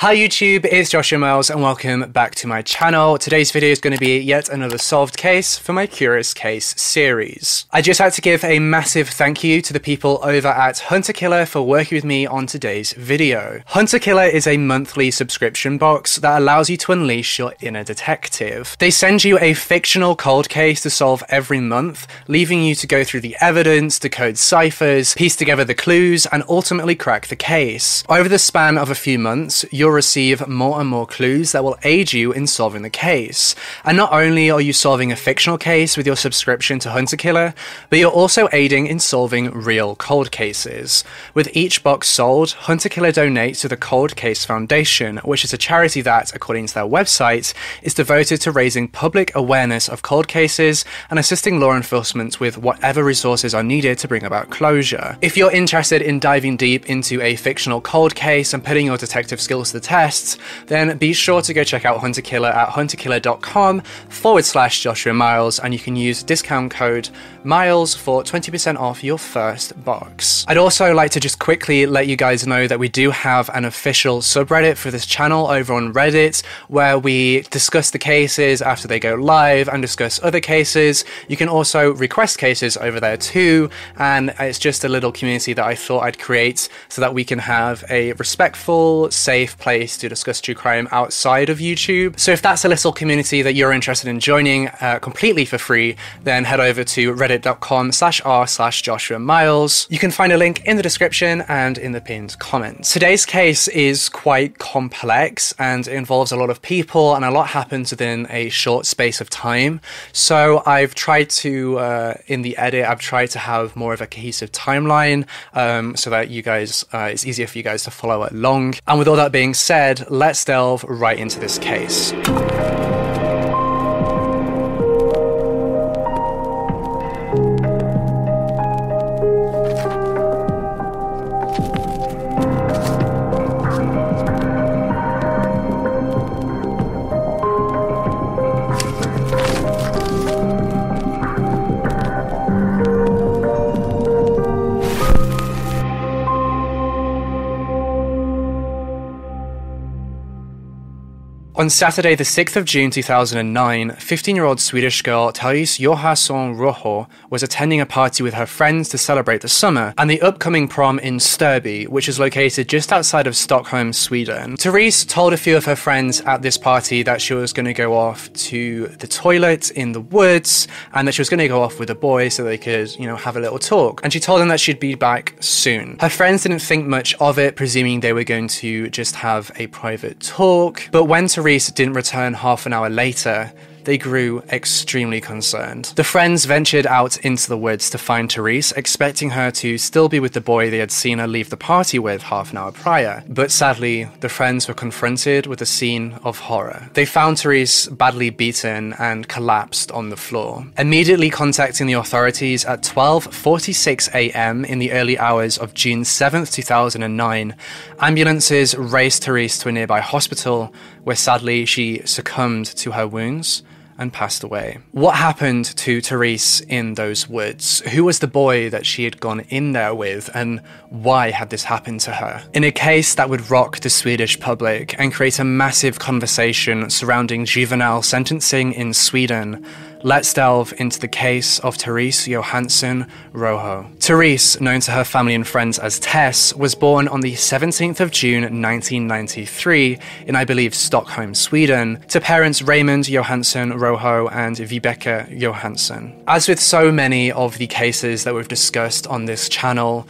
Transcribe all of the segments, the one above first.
Hi YouTube, it's Joshua Miles and welcome back to my channel. Today's video is going to be yet another solved case for my Curious Case series. I just had to give a massive thank you to the people over at Hunt A Killer for working with me on today's video. Hunt A Killer is a monthly subscription box that allows you to unleash your inner detective. They send you a fictional cold case to solve every month, leaving you to go through the evidence, decode ciphers, piece together the clues, and ultimately crack the case. Over the span of a few months, you'll receive more and more clues that will aid you in solving the case. And not only are you solving a fictional case with your subscription to Hunt A Killer, but you're also aiding in solving real cold cases. With each box sold, Hunt A Killer donates to the Cold Case Foundation, which is a charity that, according to their website, is devoted to raising public awareness of cold cases and assisting law enforcement with whatever resources are needed to bring about closure. If you're interested in diving deep into a fictional cold case and putting your detective skills to the test, then be sure to go check out Hunt A Killer at huntakiller.com forward slash Joshua Miles and you can use discount code MILES for 20% off your first box. I'd also like to just quickly let you guys know that we do have an official subreddit for this channel over on Reddit where we discuss the cases after they go live and discuss other cases. You can also request cases over there too, and it's just a little community that I thought I'd create so that we can have a respectful, safe place to discuss true crime outside of YouTube. So if that's a little community that you're interested in joining uh, completely for free, then head over to reddit.com slash r slash Joshua Miles. You can find a link in the description and in the pinned comments. Today's case is quite complex and involves a lot of people and a lot happens within a short space of time. So I've tried to, uh, in the edit, I've tried to have more of a cohesive timeline um, so that you guys, uh, it's easier for you guys to follow along. And with all that being said, let's delve right into this case. On Saturday, the 6th of June 2009, 15 year old Swedish girl Therese Johansson Rojo was attending a party with her friends to celebrate the summer and the upcoming prom in Stureby, which is located just outside of Stockholm, Sweden. Therese told a few of her friends at this party that she was going to go off to the toilet in the woods and that she was going to go off with a boy so they could, you know, have a little talk. And she told them that she'd be back soon. Her friends didn't think much of it, presuming they were going to just have a private talk. But when Therese didn't return half an hour later, they grew extremely concerned. The friends ventured out into the woods to find Therese, expecting her to still be with the boy they had seen her leave the party with half an hour prior. But sadly, the friends were confronted with a scene of horror. They found Therese badly beaten and collapsed on the floor. Immediately contacting the authorities at 12:46 a.m. in the early hours of June 7th, 2009, ambulances raced Therese to a nearby hospital where sadly she succumbed to her wounds and passed away. What happened to Therese in those woods? Who was the boy that she had gone in there with, and why had this happened to her? In a case that would rock the Swedish public and create a massive conversation surrounding juvenile sentencing in Sweden, let's delve into the case of Therese Johansson Rojo. Therese, known to her family and friends as Tess, was born on the 17th of June 1993 in, I believe, Stockholm, Sweden, to parents Raymond Johansson Rojo and Vibeke Johansson. As with so many of the cases that we've discussed on this channel,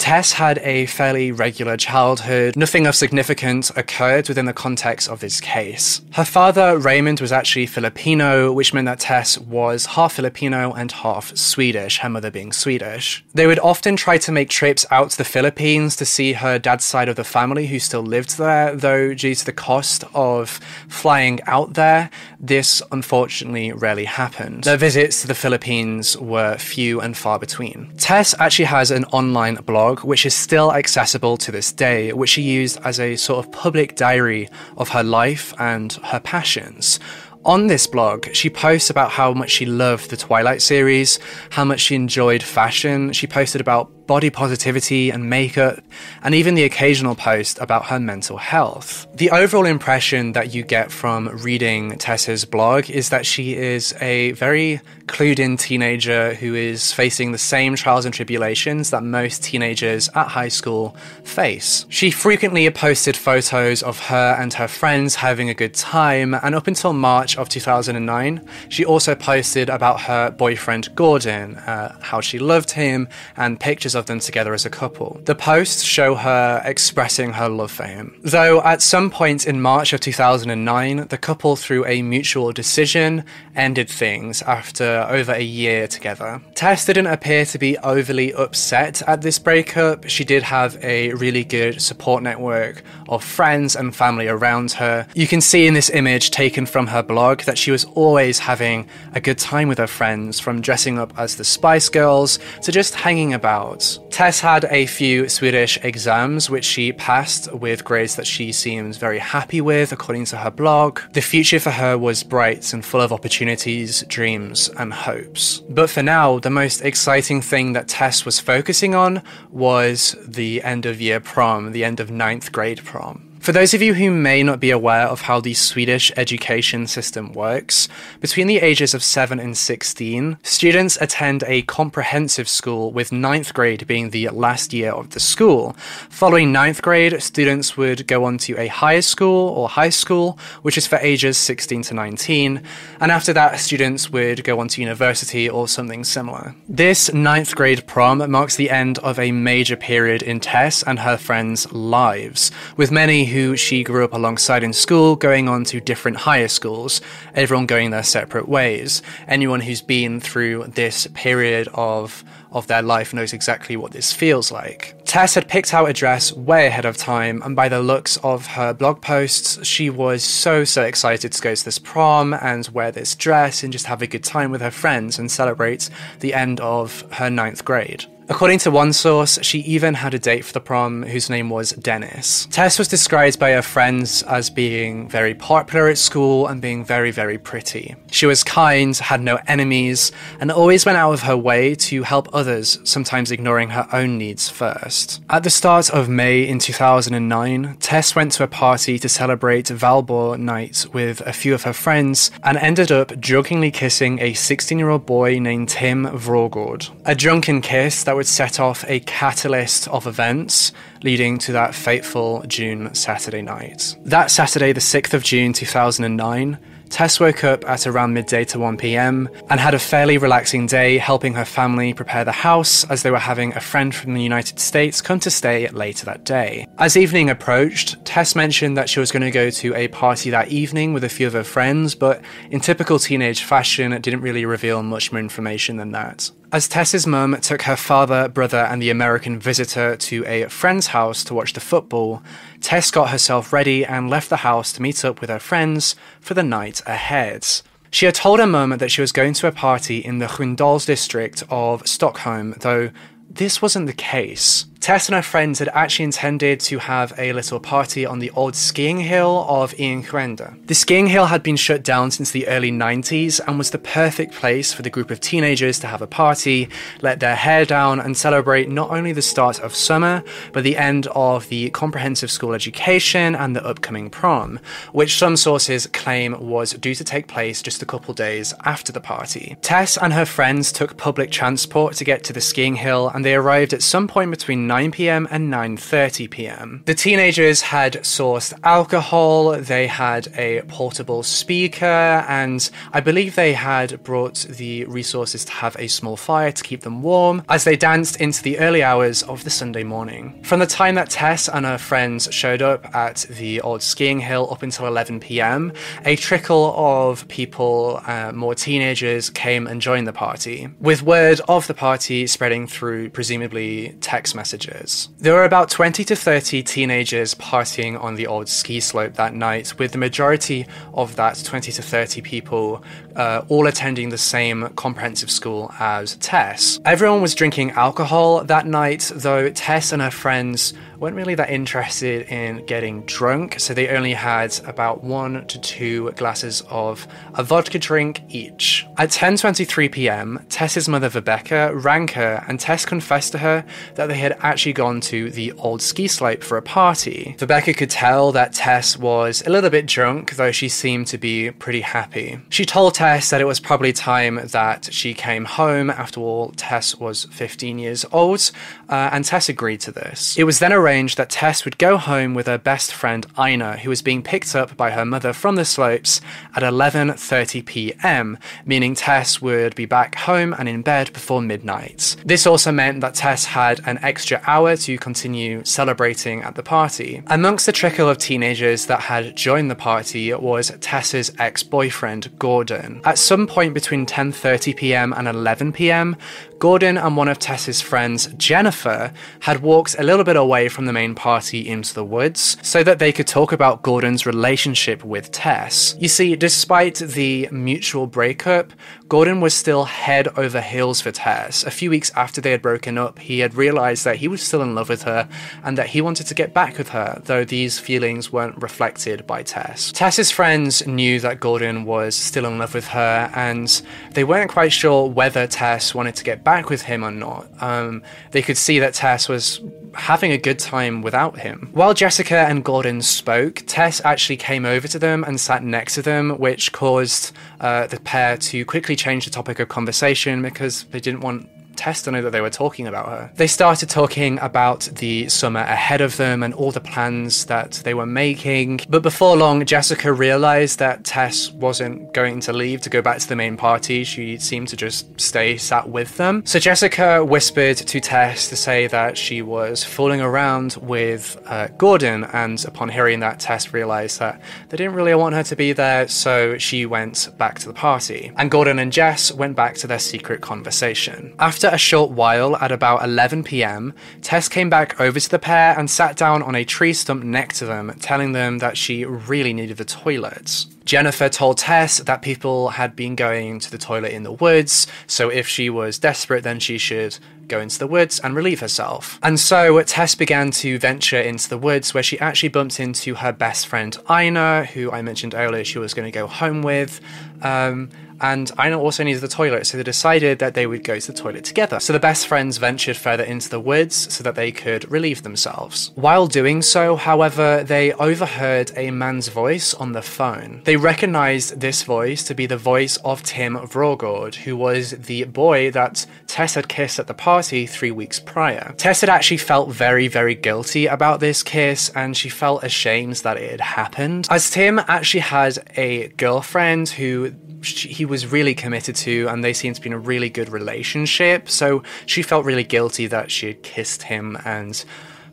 Tess had a fairly regular childhood. Nothing of significance occurred within the context of this case. Her father, Raymond, was actually Filipino, which meant that Tess was half Filipino and half Swedish, her mother being Swedish. They would often try to make trips out to the Philippines to see her dad's side of the family who still lived there, though due to the cost of flying out there, this unfortunately rarely happened. Their visits to the Philippines were few and far between. Tess actually has an online blog which is still accessible to this day, which she used as a sort of public diary of her life and her passions. On this blog, she posts about how much she loved the Twilight series, how much she enjoyed fashion. She posted about body positivity and makeup, and even the occasional post about her mental health. The overall impression that you get from reading Tessa's blog is that she is a very clued in teenager who is facing the same trials and tribulations that most teenagers at high school face. She frequently posted photos of her and her friends having a good time, and up until March of 2009, she also posted about her boyfriend Gordon, uh, how she loved him, and pictures of of them together as a couple. The posts show her expressing her love for him. Though at some point in March of 2009, the couple, through a mutual decision, ended things after over a year together. Tess didn't appear to be overly upset at this breakup. She did have a really good support network of friends and family around her. You can see in this image taken from her blog that she was always having a good time with her friends, from dressing up as the Spice Girls to just hanging about. Tess had a few Swedish exams which she passed with grades that she seems very happy with, according to her blog. The future for her was bright and full of opportunities, dreams, and hopes. But for now, the most exciting thing that Tess was focusing on was the end of year prom, the end of ninth grade prom from. For those of you who may not be aware of how the Swedish education system works, between the ages of 7 and 16, students attend a comprehensive school with 9th grade being the last year of the school. Following 9th grade, students would go on to a higher school or high school, which is for ages 16 to 19, and after that, students would go on to university or something similar. This 9th grade prom marks the end of a major period in Tess and her friends' lives, with many who she grew up alongside in school going on to different higher schools, everyone going their separate ways. Anyone who's been through this period of of their life knows exactly what this feels like. Tess had picked out a dress way ahead of time, and by the looks of her blog posts, she was so, so excited to go to this prom and wear this dress and just have a good time with her friends and celebrate the end of her ninth grade. According to one source, she even had a date for the prom whose name was Dennis. Tess was described by her friends as being very popular at school and being very, very pretty. She was kind, had no enemies, and always went out of her way to help others, sometimes ignoring her own needs first. At the start of May in 2009, Tess went to a party to celebrate Valborg night with a few of her friends and ended up jokingly kissing a 16 year old boy named Tim Vrogord. A drunken kiss that would set off a catalyst of events leading to that fateful June Saturday night. That Saturday, the 6th of June 2009, Tess woke up at around midday to 1 pm and had a fairly relaxing day helping her family prepare the house as they were having a friend from the United States come to stay later that day. As evening approached, Tess mentioned that she was going to go to a party that evening with a few of her friends, but in typical teenage fashion, it didn't really reveal much more information than that. As Tess's mum took her father, brother, and the American visitor to a friend's house to watch the football, Tess got herself ready and left the house to meet up with her friends for the night ahead. She had told her mum that she was going to a party in the Sköndal district of Stockholm, though this wasn't the case. Tess and her friends had actually intended to have a little party on the old skiing hill of Enskede. The skiing hill had been shut down since the early 90s and was the perfect place for the group of teenagers to have a party, let their hair down, and celebrate not only the start of summer, but the end of the comprehensive school education and the upcoming prom, which some sources claim was due to take place just a couple days after the party. Tess and her friends took public transport to get to the skiing hill, and they arrived at some point between 9 p.m. and 9:30 p.m. The teenagers had sourced alcohol, they had a portable speaker, and I believe they had brought the resources to have a small fire to keep them warm as they danced into the early hours of the Sunday morning. From the time that Tess and her friends showed up at the old skiing hill up until 11 p.m., a trickle of people, uh, more teenagers, came and joined the party, with word of the party spreading through presumably text messages. There were about 20 to 30 teenagers partying on the old ski slope that night, with the majority of that 20 to 30 people uh, all attending the same comprehensive school as Tess. Everyone was drinking alcohol that night, though Tess and her friends weren't really that interested in getting drunk, so they only had about one to two glasses of a vodka drink each. At 10:23 p.m., Tess's mother Rebecca rang her, and Tess confessed to her that they had actually gone to the old ski slope for a party. Rebecca could tell that Tess was a little bit drunk, though she seemed to be pretty happy. She told Tess that it was probably time that she came home. After all, Tess was 15 years old, uh, and Tess agreed to this. It was then arranged that Tess would go home with her best friend Ina, who was being picked up by her mother from the slopes at 11:30 p.m., meaning Tess would be back home and in bed before midnight. This also meant that Tess had an extra hour to continue celebrating at the party. Amongst the trickle of teenagers that had joined the party was Tess's ex-boyfriend Gordon. At some point between 10:30 p.m. and 11 p.m., Gordon and one of Tess's friends, Jennifer, had walked a little bit away from the main party into the woods so that they could talk about Gordon's relationship with Tess. You see, despite the mutual breakup, Gordon was still head over heels for Tess. A few weeks after they had broken up, he had realized that he was still in love with her and that he wanted to get back with her, though these feelings weren't reflected by Tess. Tess's friends knew that Gordon was still in love with her, and they weren't quite sure whether Tess wanted to get back back with him or not. Um, they could see that Tess was having a good time without him. While Jessica and Gordon spoke, Tess actually came over to them and sat next to them, which caused uh, the pair to quickly change the topic of conversation because they didn't want Tess to know that they were talking about her. They started talking about the summer ahead of them and all the plans that they were making. But before long, Jessica realized that Tess wasn't going to leave to go back to the main party. She seemed to just stay sat with them. So Jessica whispered to Tess to say that she was fooling around with uh, Gordon. And upon hearing that, Tess realized that they didn't really want her to be there. So she went back to the party. And Gordon and Jess went back to their secret conversation. After a short while, at about 11 pm, Tess came back over to the pair and sat down on a tree stump next to them, telling them that she really needed the toilets. Jennifer told Tess that people had been going to the toilet in the woods, so if she was desperate, then she should go into the woods and relieve herself. And so Tess began to venture into the woods where she actually bumped into her best friend Ina, who I mentioned earlier she was going to go home with. Um, and Ina also needed the toilet, so they decided that they would go to the toilet together. So the best friends ventured further into the woods so that they could relieve themselves. While doing so, however, they overheard a man's voice on the phone. They recognized this voice to be the voice of Tim Vrogord, who was the boy that Tess had kissed at the party three weeks prior. Tess had actually felt very, very guilty about this kiss, and she felt ashamed that it had happened. As Tim actually had a girlfriend who she, he was really committed to, and they seemed to be in a really good relationship. So she felt really guilty that she had kissed him and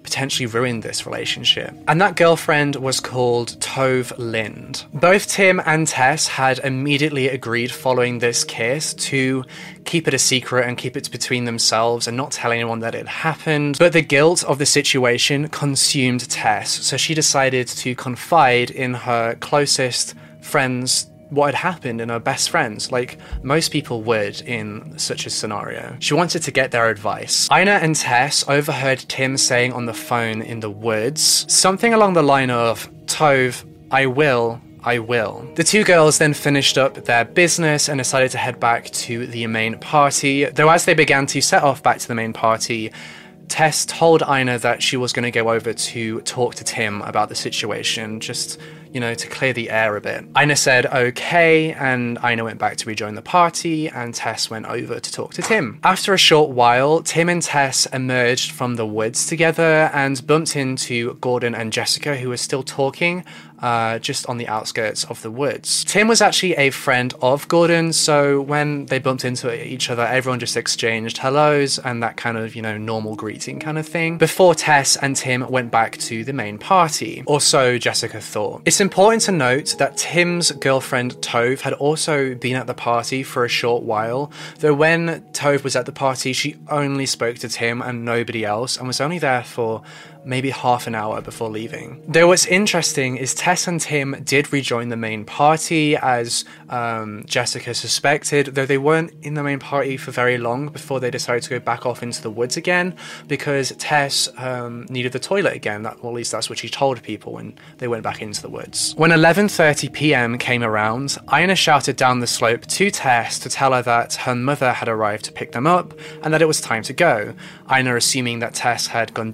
potentially ruined this relationship. And that girlfriend was called Tove Lind. Both Tim and Tess had immediately agreed following this kiss to keep it a secret and keep it between themselves and not tell anyone that it happened. But the guilt of the situation consumed Tess, so she decided to confide in her closest friends what had happened in her best friends, like most people would in such a scenario. She wanted to get their advice. Ina and Tess overheard Tim saying on the phone in the woods something along the line of, Tove, I will, I will. The two girls then finished up their business and decided to head back to the main party, though as they began to set off back to the main party, Tess told Ina that she was going to go over to talk to Tim about the situation, just you know, to clear the air a bit. Ina said okay, and Ina went back to rejoin the party, and Tess went over to talk to Tim. After a short while, Tim and Tess emerged from the woods together and bumped into Gordon and Jessica, who were still talking uh, just on the outskirts of the woods. Tim was actually a friend of Gordon, so when they bumped into each other, everyone just exchanged hellos and that kind of, you know, normal greeting kind of thing before Tess and Tim went back to the main party, or so Jessica thought. It's important to note that Tim's girlfriend Tove had also been at the party for a short while, though when Tove was at the party, she only spoke to Tim and nobody else and was only there for maybe half an hour before leaving. Though what's interesting is Tess and Tim did rejoin the main party as um, Jessica suspected, though they weren't in the main party for very long before they decided to go back off into the woods again because Tess um, needed the toilet again. That, well, at least that's what she told people when they went back into the woods. When 11:30 p.m. came around, Ina shouted down the slope to Tess to tell her that her mother had arrived to pick them up and that it was time to go. Ina assuming that Tess had gone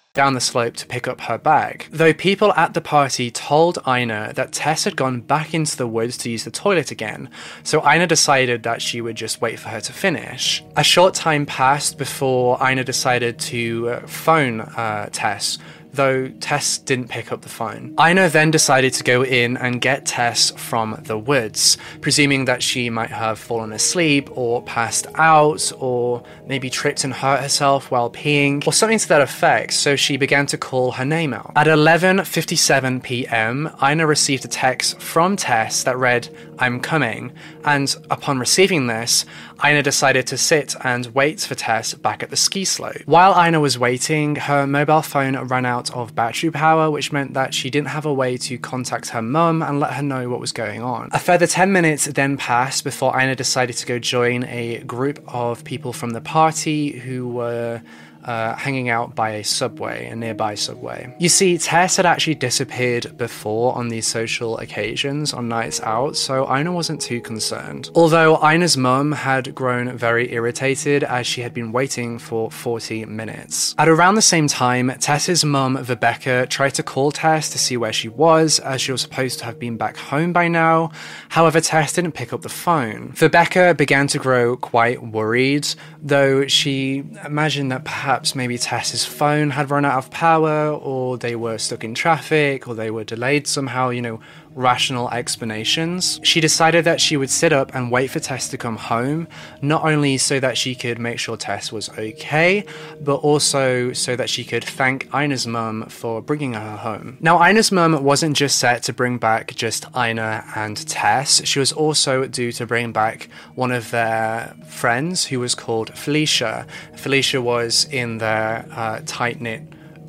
down the slope to pick up her bag. Though people at the party told Ina that Tess had gone back into the woods to use the toilet again, so Ina decided that she would just wait for her to finish. A short time passed before Ina decided to uh, phone uh, Tess though Tess didn't pick up the phone. Ina then decided to go in and get Tess from the woods, presuming that she might have fallen asleep or passed out or maybe tripped and hurt herself while peeing or something to that effect, so she began to call her name out. At 11:57 p.m., Ina received a text from Tess that read, "I'm coming," and upon receiving this, Ina decided to sit and wait for Tess back at the ski slope. While Ina was waiting, her mobile phone ran out of battery power, which meant that she didn't have a way to contact her mum and let her know what was going on. A further 10 minutes then passed before Ina decided to go join a group of people from the party who were uh, hanging out by a subway, a nearby subway. You see, Tess had actually disappeared before on these social occasions on nights out, so Ina wasn't too concerned. Although Ina's mum had grown very irritated as she had been waiting for 40 minutes. At around the same time, Tess's mum, Rebecca, tried to call Tess to see where she was, as she was supposed to have been back home by now. However, Tess didn't pick up the phone. Rebecca began to grow quite worried, though she imagined that perhaps perhaps maybe Tess's phone had run out of power, or they were stuck in traffic, or they were delayed somehow, you know, rational explanations. She decided that she would sit up and wait for Tess to come home, not only so that she could make sure Tess was okay, but also so that she could thank Ina's mum for bringing her home. Now, Ina's mum wasn't just set to bring back just Ina and Tess, she was also due to bring back one of their friends who was called Felicia. Felicia was in their uh, tight knit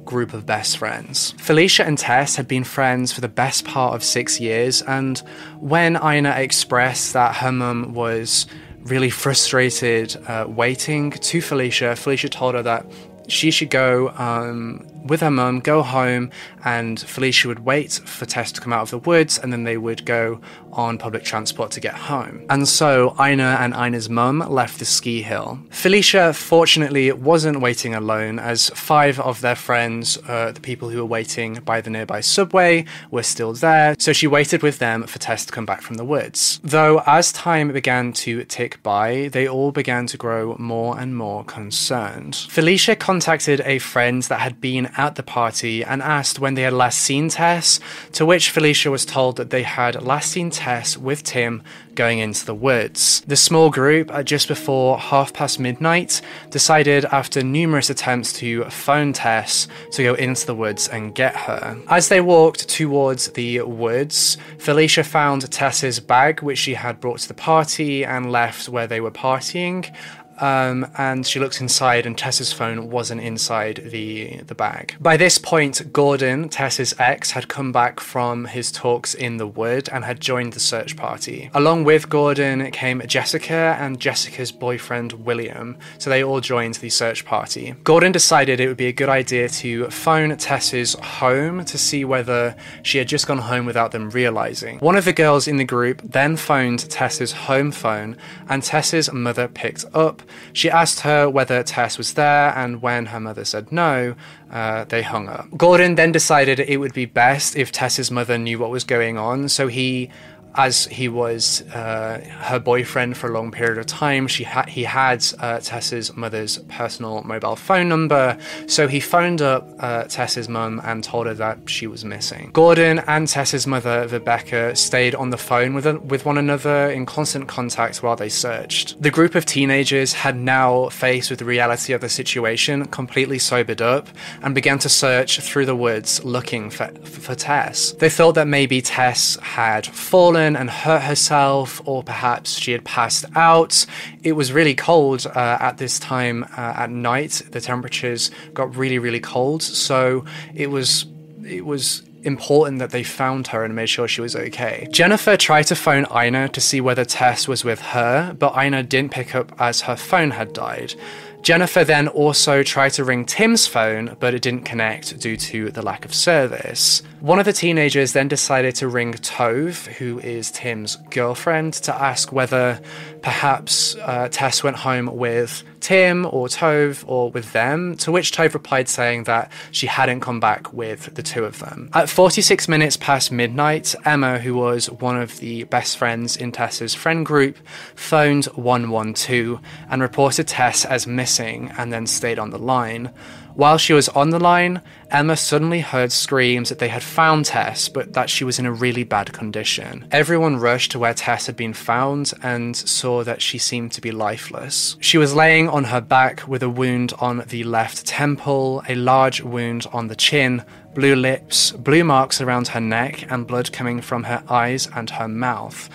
group of best friends. Felicia and Tess had been friends for the best part of six years, and when Ina expressed that her mum was really frustrated uh, waiting to Felicia, Felicia told her that she should go um, with her mum, go home, and Felicia would wait for Tess to come out of the woods, and then they would go on public transport to get home. And so Ina and Ina's mum left the ski hill. Felicia, fortunately, wasn't waiting alone, as five of their friends, uh, the people who were waiting by the nearby subway, were still there, so she waited with them for Tess to come back from the woods. Though, as time began to tick by, they all began to grow more and more concerned. Felicia contacted a friend that had been at the party and asked when they had last seen Tess, to which Felicia was told that they had last seen Tess with Tim going into the woods. The small group, at just before half past midnight, decided after numerous attempts to phone Tess to go into the woods and get her. As they walked towards the woods, Felicia found Tess's bag, which she had brought to the party and left where they were partying, um, and she looked inside, and Tess's phone wasn't inside the the bag. By this point, Gordon, Tess's ex, had come back from his talks in the wood and had joined the search party. Along with Gordon came Jessica and Jessica's boyfriend William, so they all joined the search party. Gordon decided it would be a good idea to phone Tess's home to see whether she had just gone home without them realizing. One of the girls in the group then phoned Tess's home phone, and Tess's mother picked up. She asked her whether Tess was there, and when her mother said no, uh, they hung up. Gordon then decided it would be best if Tess's mother knew what was going on, so he as he was uh, her boyfriend for a long period of time, she ha- he had uh, Tess's mother's personal mobile phone number, so he phoned up uh, Tess's mum and told her that she was missing. Gordon and Tess's mother, Rebecca, stayed on the phone with, a- with one another in constant contact while they searched. The group of teenagers had now faced with the reality of the situation, completely sobered up, and began to search through the woods looking for, for Tess. They thought that maybe Tess had fallen and hurt herself, or perhaps she had passed out. It was really cold uh, at this time uh, at night. The temperatures got really, really cold, so it was it was important that they found her and made sure she was okay. Jennifer tried to phone Ina to see whether Tess was with her, but Ina didn't pick up as her phone had died. Jennifer then also tried to ring Tim's phone, but it didn't connect due to the lack of service. One of the teenagers then decided to ring Tove, who is Tim's girlfriend, to ask whether perhaps uh, Tess went home with Tim or Tove or with them, to which Tove replied saying that she hadn't come back with the two of them. At 46 minutes past midnight, Emma, who was one of the best friends in Tess's friend group, phoned 112 and reported Tess as missing and then stayed on the line. While she was on the line, Emma suddenly heard screams that they had found Tess, but that she was in a really bad condition. Everyone rushed to where Tess had been found and saw that she seemed to be lifeless. She was laying on her back with a wound on the left temple, a large wound on the chin, blue lips, blue marks around her neck, and blood coming from her eyes and her mouth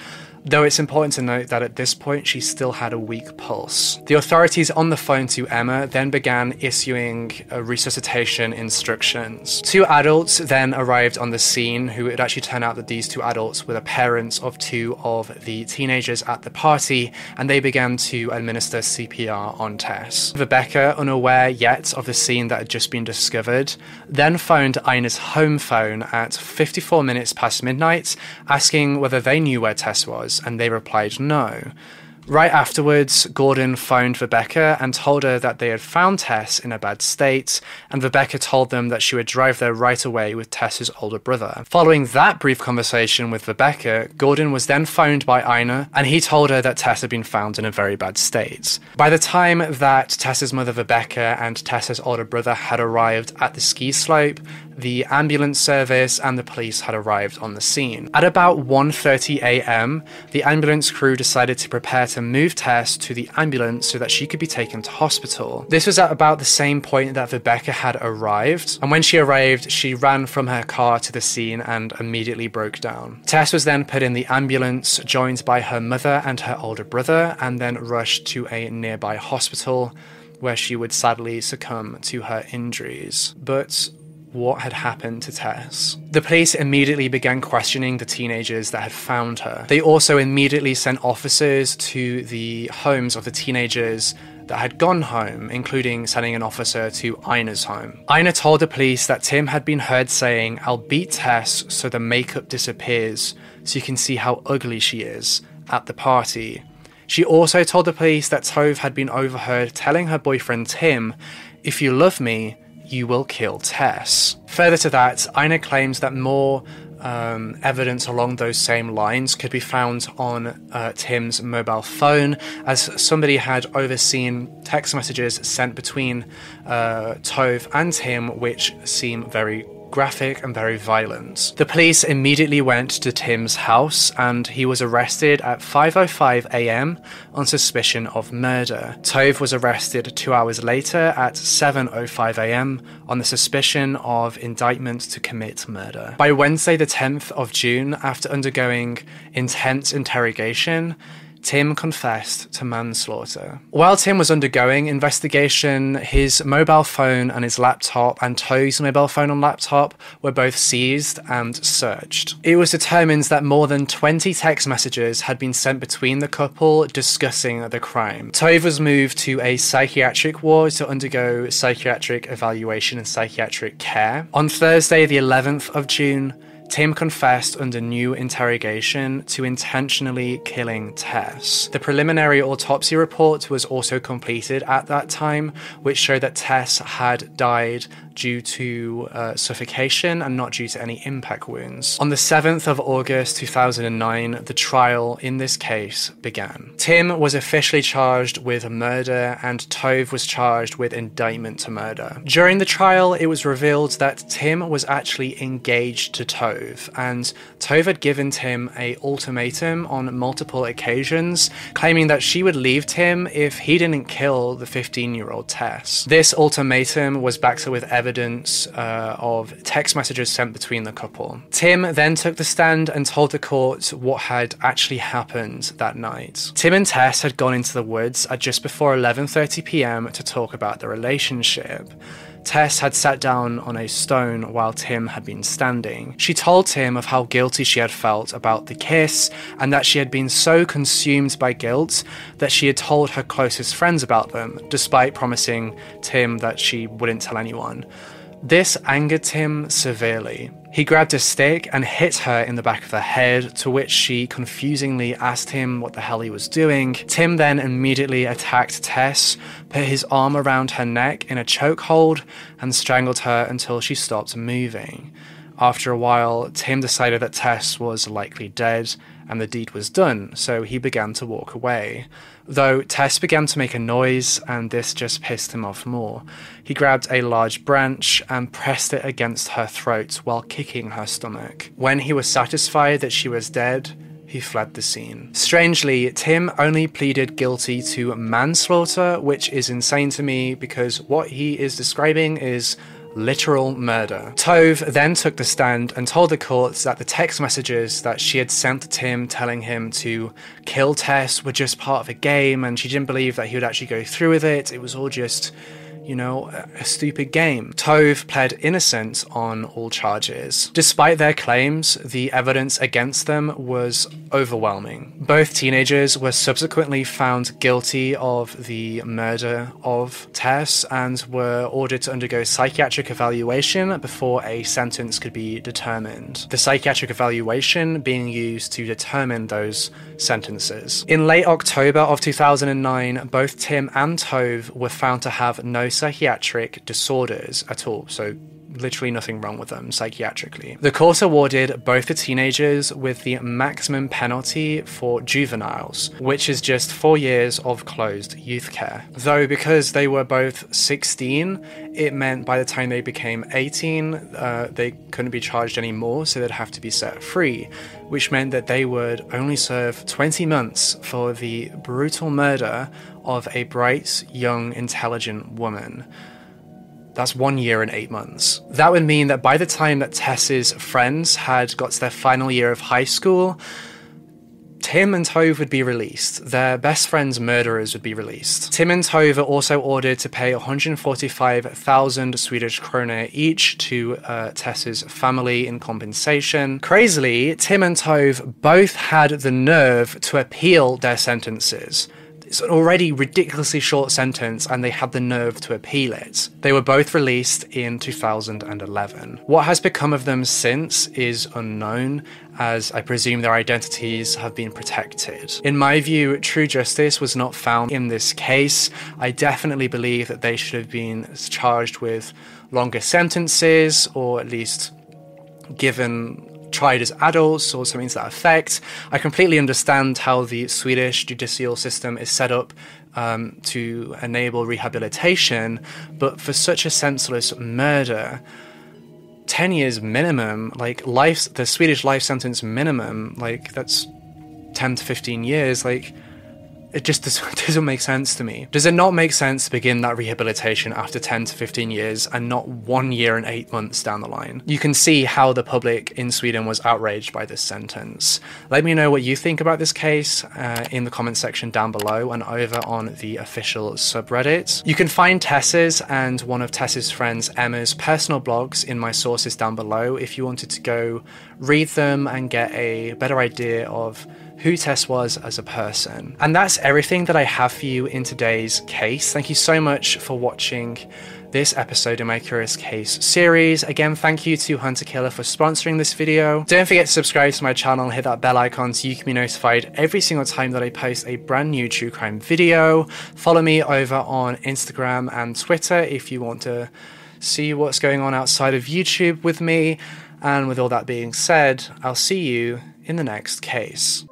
though it's important to note that at this point she still had a weak pulse. The authorities on the phone to Emma then began issuing uh, resuscitation instructions. Two adults then arrived on the scene, who it actually turned out that these two adults were the parents of two of the teenagers at the party, and they began to administer CPR on Tess. Rebecca, unaware yet of the scene that had just been discovered, then phoned Ina's home phone at 54 minutes past midnight, asking whether they knew where Tess was and they replied no. Right afterwards, Gordon phoned Rebecca and told her that they had found Tess in a bad state, and Rebecca told them that she would drive there right away with Tess's older brother. Following that brief conversation with Rebecca, Gordon was then phoned by Ina, and he told her that Tess had been found in a very bad state. By the time that Tess's mother Rebecca and Tess's older brother had arrived at the ski slope, the ambulance service and the police had arrived on the scene. At about 1:30 a.m., the ambulance crew decided to prepare to move Tess to the ambulance so that she could be taken to hospital. This was at about the same point that Rebecca had arrived, and when she arrived, she ran from her car to the scene and immediately broke down. Tess was then put in the ambulance, joined by her mother and her older brother, and then rushed to a nearby hospital where she would sadly succumb to her injuries. But what had happened to Tess. The police immediately began questioning the teenagers that had found her. They also immediately sent officers to the homes of the teenagers that had gone home, including sending an officer to Ina's home. Ina told the police that Tim had been heard saying, I'll beat Tess so the makeup disappears, so you can see how ugly she is, at the party. She also told the police that Tove had been overheard telling her boyfriend Tim, If you love me, you will kill Tess. Further to that, Ina claims that more um, evidence along those same lines could be found on uh, Tim's mobile phone, as somebody had overseen text messages sent between uh, Tove and Tim, which seem very graphic and very violent. The police immediately went to Tim's house and he was arrested at 5:05 a.m. on suspicion of murder. Tove was arrested 2 hours later at 7:05 a.m. on the suspicion of indictment to commit murder. By Wednesday the 10th of June after undergoing intense interrogation, Tim confessed to manslaughter. While Tim was undergoing investigation, his mobile phone and his laptop and Tove's mobile phone and laptop were both seized and searched. It was determined that more than 20 text messages had been sent between the couple discussing the crime. Tove was moved to a psychiatric ward to undergo psychiatric evaluation and psychiatric care. On Thursday, the 11th of June, Tim confessed under new interrogation to intentionally killing Tess. The preliminary autopsy report was also completed at that time, which showed that Tess had died due to uh, suffocation and not due to any impact wounds. On the 7th of August 2009, the trial in this case began. Tim was officially charged with murder and Tove was charged with indictment to murder. During the trial, it was revealed that Tim was actually engaged to Tove and Tove had given Tim a ultimatum on multiple occasions, claiming that she would leave Tim if he didn't kill the 15-year-old Tess. This ultimatum was backed up with evidence evidence uh, of text messages sent between the couple. Tim then took the stand and told the court what had actually happened that night. Tim and Tess had gone into the woods at just before 11:30 p.m. to talk about the relationship. Tess had sat down on a stone while Tim had been standing. She told Tim of how guilty she had felt about the kiss and that she had been so consumed by guilt that she had told her closest friends about them, despite promising Tim that she wouldn't tell anyone. This angered Tim severely. He grabbed a stick and hit her in the back of the head, to which she confusingly asked him what the hell he was doing. Tim then immediately attacked Tess, put his arm around her neck in a chokehold, and strangled her until she stopped moving. After a while, Tim decided that Tess was likely dead and the deed was done, so he began to walk away. Though Tess began to make a noise, and this just pissed him off more. He grabbed a large branch and pressed it against her throat while kicking her stomach. When he was satisfied that she was dead, he fled the scene. Strangely, Tim only pleaded guilty to manslaughter, which is insane to me because what he is describing is literal murder. Tove then took the stand and told the courts that the text messages that she had sent to Tim telling him to kill Tess were just part of a game and she didn't believe that he would actually go through with it. It was all just you know, a stupid game. Tove pled innocent on all charges. Despite their claims, the evidence against them was overwhelming. Both teenagers were subsequently found guilty of the murder of Tess and were ordered to undergo psychiatric evaluation before a sentence could be determined. The psychiatric evaluation being used to determine those sentences. In late October of 2009, both Tim and Tove were found to have no psychiatric disorders at all. So literally nothing wrong with them psychiatrically. The court awarded both the teenagers with the maximum penalty for juveniles, which is just four years of closed youth care. Though, because they were both 16, it meant by the time they became 18, uh, they couldn't be charged anymore, so they'd have to be set free, which meant that they would only serve 20 months for the brutal murder of a bright, young, intelligent woman. That's one year and eight months. That would mean that by the time that Tess's friends had got to their final year of high school, Tim and Tove would be released. Their best friend's murderers would be released. Tim and Tove are also ordered to pay 145,000 Swedish kroner each to uh, Tess's family in compensation. Crazily, Tim and Tove both had the nerve to appeal their sentences. It's an already ridiculously short sentence, and they had the nerve to appeal it. They were both released in 2011. What has become of them since is unknown, as I presume their identities have been protected. In my view, true justice was not found in this case. I definitely believe that they should have been charged with longer sentences, or at least given tried as adults or something to that effect. I completely understand how the Swedish judicial system is set up um, to enable rehabilitation, but for such a senseless murder, 10 years minimum, like life, the Swedish life sentence minimum, like that's 10 to 15 years, like it just doesn't make sense to me. Does it not make sense to begin that rehabilitation after 10 to 15 years and not one year and eight months down the line? You can see how the public in Sweden was outraged by this sentence. Let me know what you think about this case uh, in the comment section down below and over on the official subreddit. You can find Tess's and one of Tess's friends Emma's personal blogs in my sources down below if you wanted to go read them and get a better idea of who Tess was as a person. And that's everything that I have for you in today's case. Thank you so much for watching this episode in my Curious Case series. Again, thank you to Hunt A Killer for sponsoring this video. Don't forget to subscribe to my channel and hit that bell icon so you can be notified every single time that I post a brand new true crime video. Follow me over on Instagram and Twitter if you want to see what's going on outside of YouTube with me. And with all that being said, I'll see you in the next case.